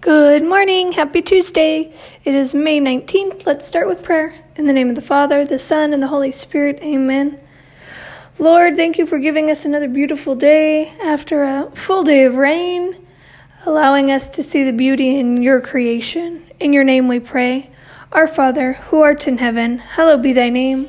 Good morning. Happy Tuesday. It is May 19th. Let's start with prayer. In the name of the Father, the Son, and the Holy Spirit. Amen. Lord, thank you for giving us another beautiful day after a full day of rain, allowing us to see the beauty in your creation. In your name we pray. Our Father, who art in heaven, hallowed be thy name.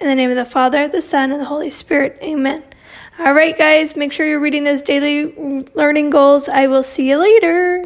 In the name of the Father, the Son, and the Holy Spirit. Amen. All right, guys, make sure you're reading those daily learning goals. I will see you later.